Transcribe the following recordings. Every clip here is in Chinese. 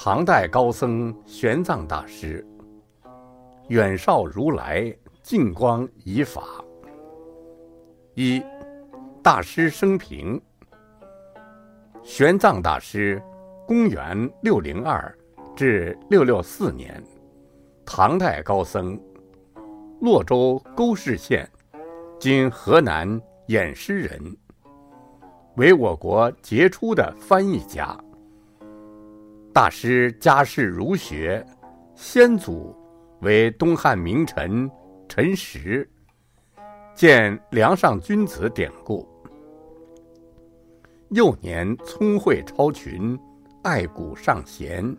唐代高僧玄奘大师，远绍如来净光以法。一、大师生平。玄奘大师，公元六零二至六六四年，唐代高僧，洛州沟氏县（今河南偃师人），为我国杰出的翻译家。大师家世儒学，先祖为东汉名臣陈实，见《梁上君子》典故。幼年聪慧超群，爱古尚贤，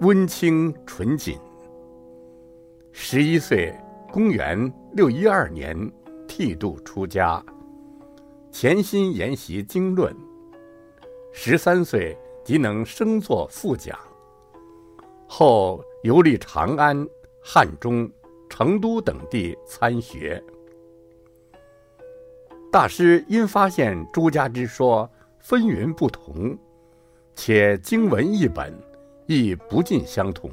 温清纯谨。十一岁，公元六一二年，剃度出家，潜心研习经论。十三岁。即能升作副讲，后游历长安、汉中、成都等地参学。大师因发现诸家之说纷纭不同，且经文译本亦不尽相同，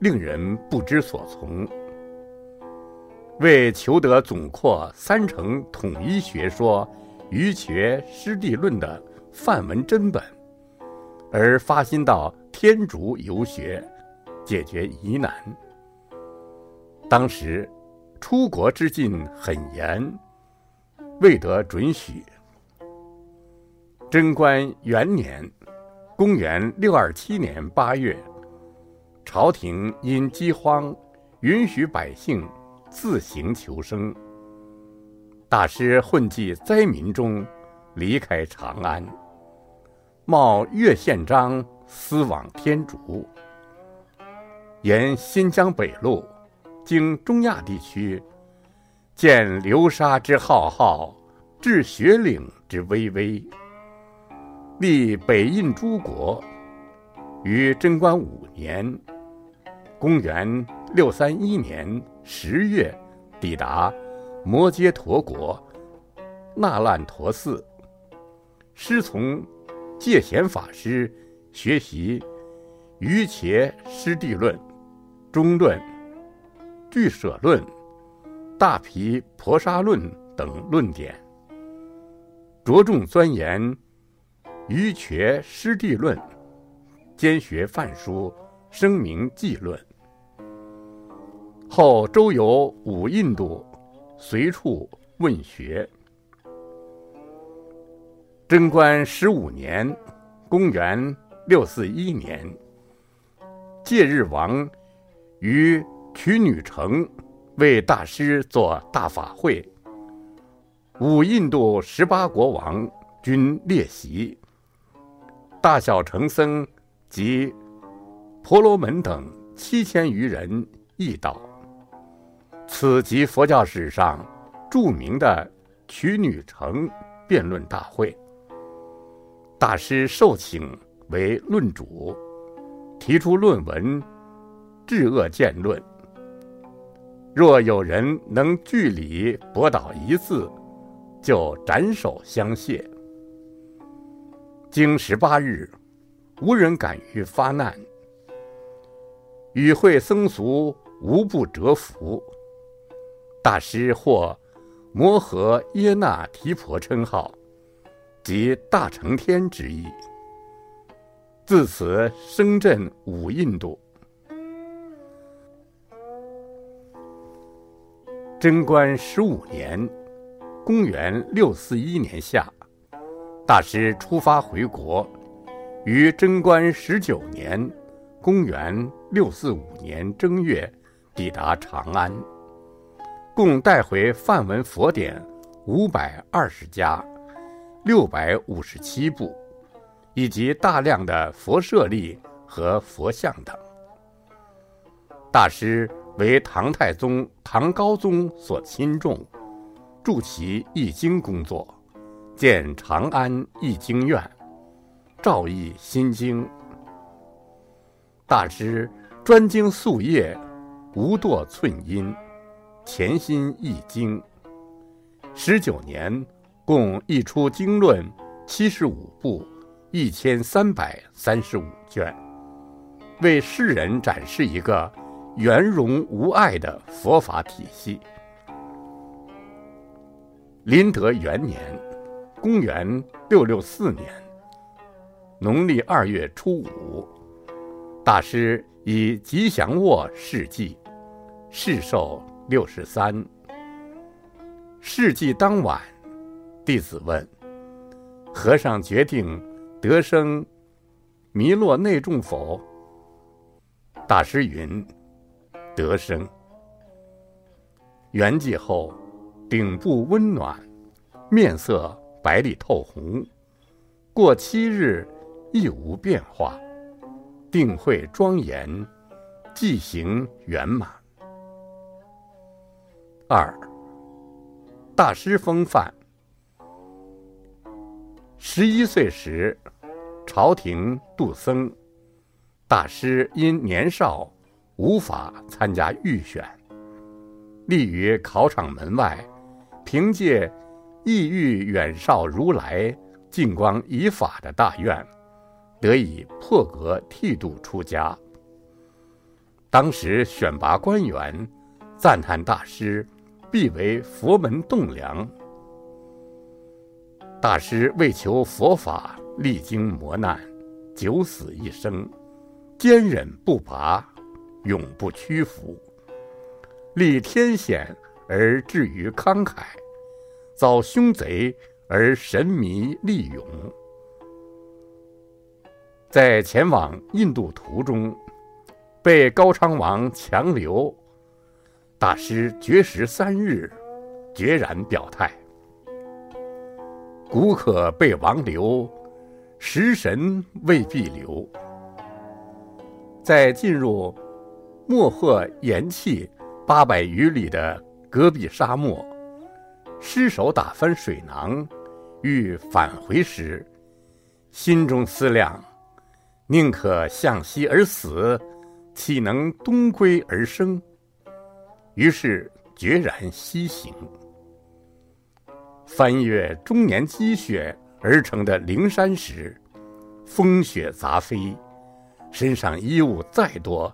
令人不知所从。为求得总括三成统一学说《于学师地论》的范文真本。而发心到天竺游学，解决疑难。当时出国之禁很严，未得准许。贞观元年（公元六二七年八月），朝廷因饥荒，允许百姓自行求生。大师混迹灾民中，离开长安。冒岳宪章，思往天竺，沿新疆北路，经中亚地区，见流沙之浩浩，至雪岭之巍巍。历北印诸国，于贞观五年（公元六三一年）十月，抵达摩揭陀国那烂陀寺，师从。戒贤法师学习《瑜伽师地论》《中论》《俱舍论》《大毗婆沙论》等论点，着重钻研《瑜伽师地论》，兼学梵书《声明记论》。后周游五印度，随处问学。贞观十五年（公元六四一年），戒日王于曲女城为大师做大法会，五印度十八国王均列席，大小乘僧及婆罗门等七千余人亦到。此即佛教史上著名的曲女城辩论大会。大师受请为论主，提出论文《治恶见论》。若有人能据理驳倒一字，就斩首相谢。经十八日，无人敢于发难。与会僧俗无不折服。大师获摩诃耶那提婆称号。即大成天之意。自此声震五印度。贞观十五年（公元六四一年夏），大师出发回国，于贞观十九年（公元六四五年）正月抵达长安，共带回梵文佛典五百二十家。六百五十七部，以及大量的佛舍利和佛像等。大师为唐太宗唐高宗所亲重，助其译经工作，建长安译经院，诏译心经。大师专精素业，无堕寸阴，潜心译经。十九年。共译出经论七十五部，一千三百三十五卷，为世人展示一个圆融无碍的佛法体系。麟德元年，公元六六四年，农历二月初五，大师以吉祥卧示祭，世寿六十三。示祭当晚，弟子问和尚：“决定得生弥勒内众否？”大师云：“得生。”圆寂后，顶部温暖，面色白里透红。过七日，亦无变化，定慧庄严，寂行圆满。二，大师风范。十一岁时，朝廷杜僧。大师因年少，无法参加预选，立于考场门外，凭借意欲远绍如来净光以法的大愿，得以破格剃度出家。当时选拔官员，赞叹大师必为佛门栋梁。大师为求佛法，历经磨难，九死一生。坚忍不拔，永不屈服。历天险而至于慷慨，遭凶贼而神迷力勇。在前往印度途中，被高昌王强留。大师绝食三日，决然表态：古可被王留，食神未必留。在进入莫霍盐气八百余里的戈壁沙漠，失手打翻水囊，欲返回时，心中思量：宁可向西而死，岂能东归而生？于是决然西行。翻越终年积雪而成的灵山时，风雪杂飞。身上衣物再多，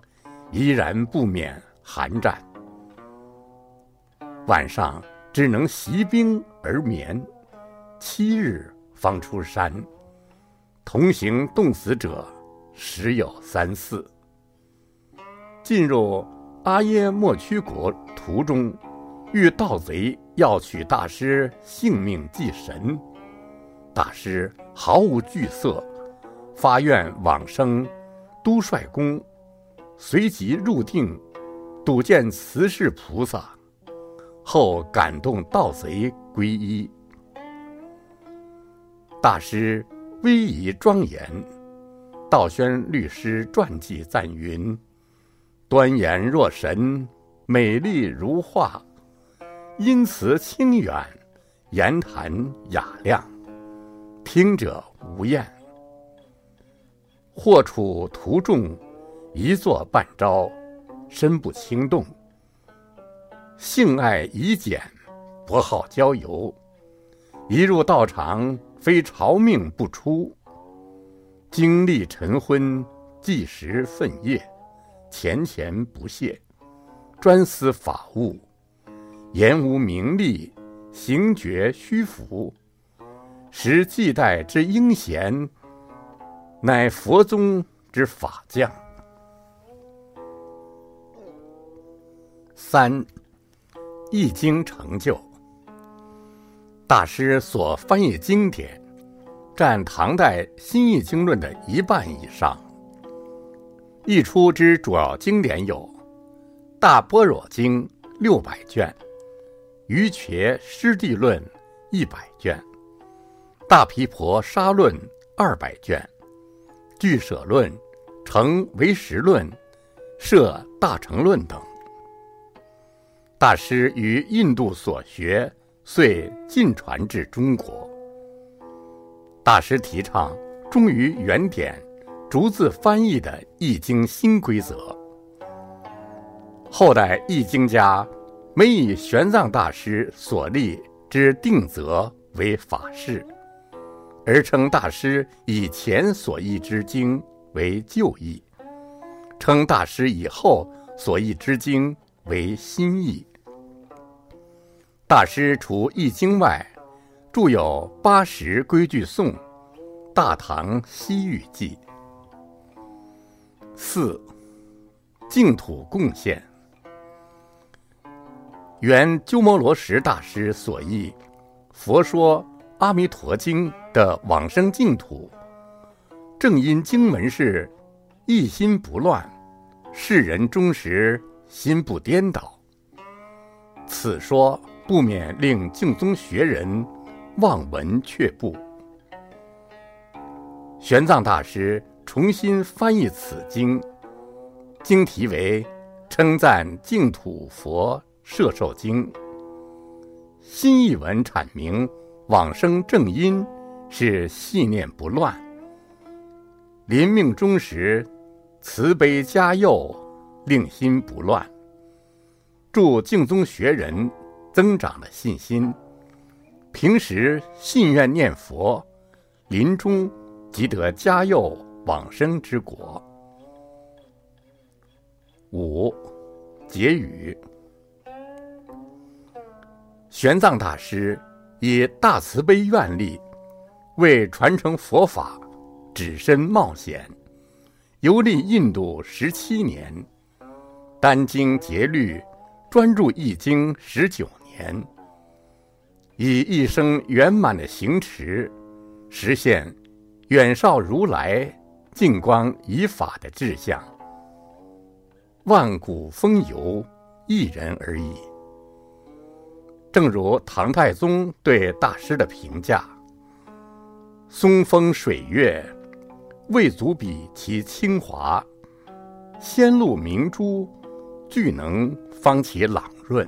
依然不免寒战。晚上只能习冰而眠，七日方出山。同行冻死者时有三四。进入阿耶莫曲国途中，遇盗贼要取大师性命祭神，大师毫无惧色，发愿往生。都帅宫随即入定，睹见慈氏菩萨，后感动盗贼皈依。大师威仪庄严，道宣律师传记赞云：端严若神，美丽如画，音词清远，言谈雅量，听者无厌。或处途中，一坐半朝，身不轻动。性爱已简，不好交游。一入道场，非朝命不出。经历晨昏，计时分夜，前前不懈，专思法务。言无名利，行绝虚浮，时既代之英贤。乃佛宗之法将。三，《易经》成就。大师所翻译经典，占唐代新易经论的一半以上。译出之主要经典有《大般若经》六百卷，《瑜伽师地论》一百卷，《大毗婆沙论》二百卷。俱舍论、成唯识论、设大乘论等，大师于印度所学，遂尽传至中国。大师提倡忠于原点，逐字翻译的《易经》新规则。后代易经家每以玄奘大师所立之定则为法事。而称大师以前所译之经为旧译，称大师以后所译之经为新译。大师除易经外，著有《八十规矩颂》《大唐西域记》。四、净土贡献。原鸠摩罗什大师所译《佛说阿弥陀经》的往生净土，正因经文是一心不乱，世人终时心不颠倒。此说不免令净宗学人望闻却步。玄奘大师重新翻译此经，经题为《称赞净土佛》。摄受经新译文阐明往生正因是信念不乱，临命终时慈悲加佑，令心不乱，助净宗学人增长了信心。平时信愿念佛，临终即得加佑往生之果。五结语。玄奘大师以大慈悲愿力，为传承佛法，只身冒险，游历印度十七年，殚精竭虑，专注译经十九年，以一生圆满的行持，实现远绍如来净光以法的志向。万古风游，一人而已。正如唐太宗对大师的评价：“松风水月，未足比其清华；仙露明珠，俱能方其朗润。”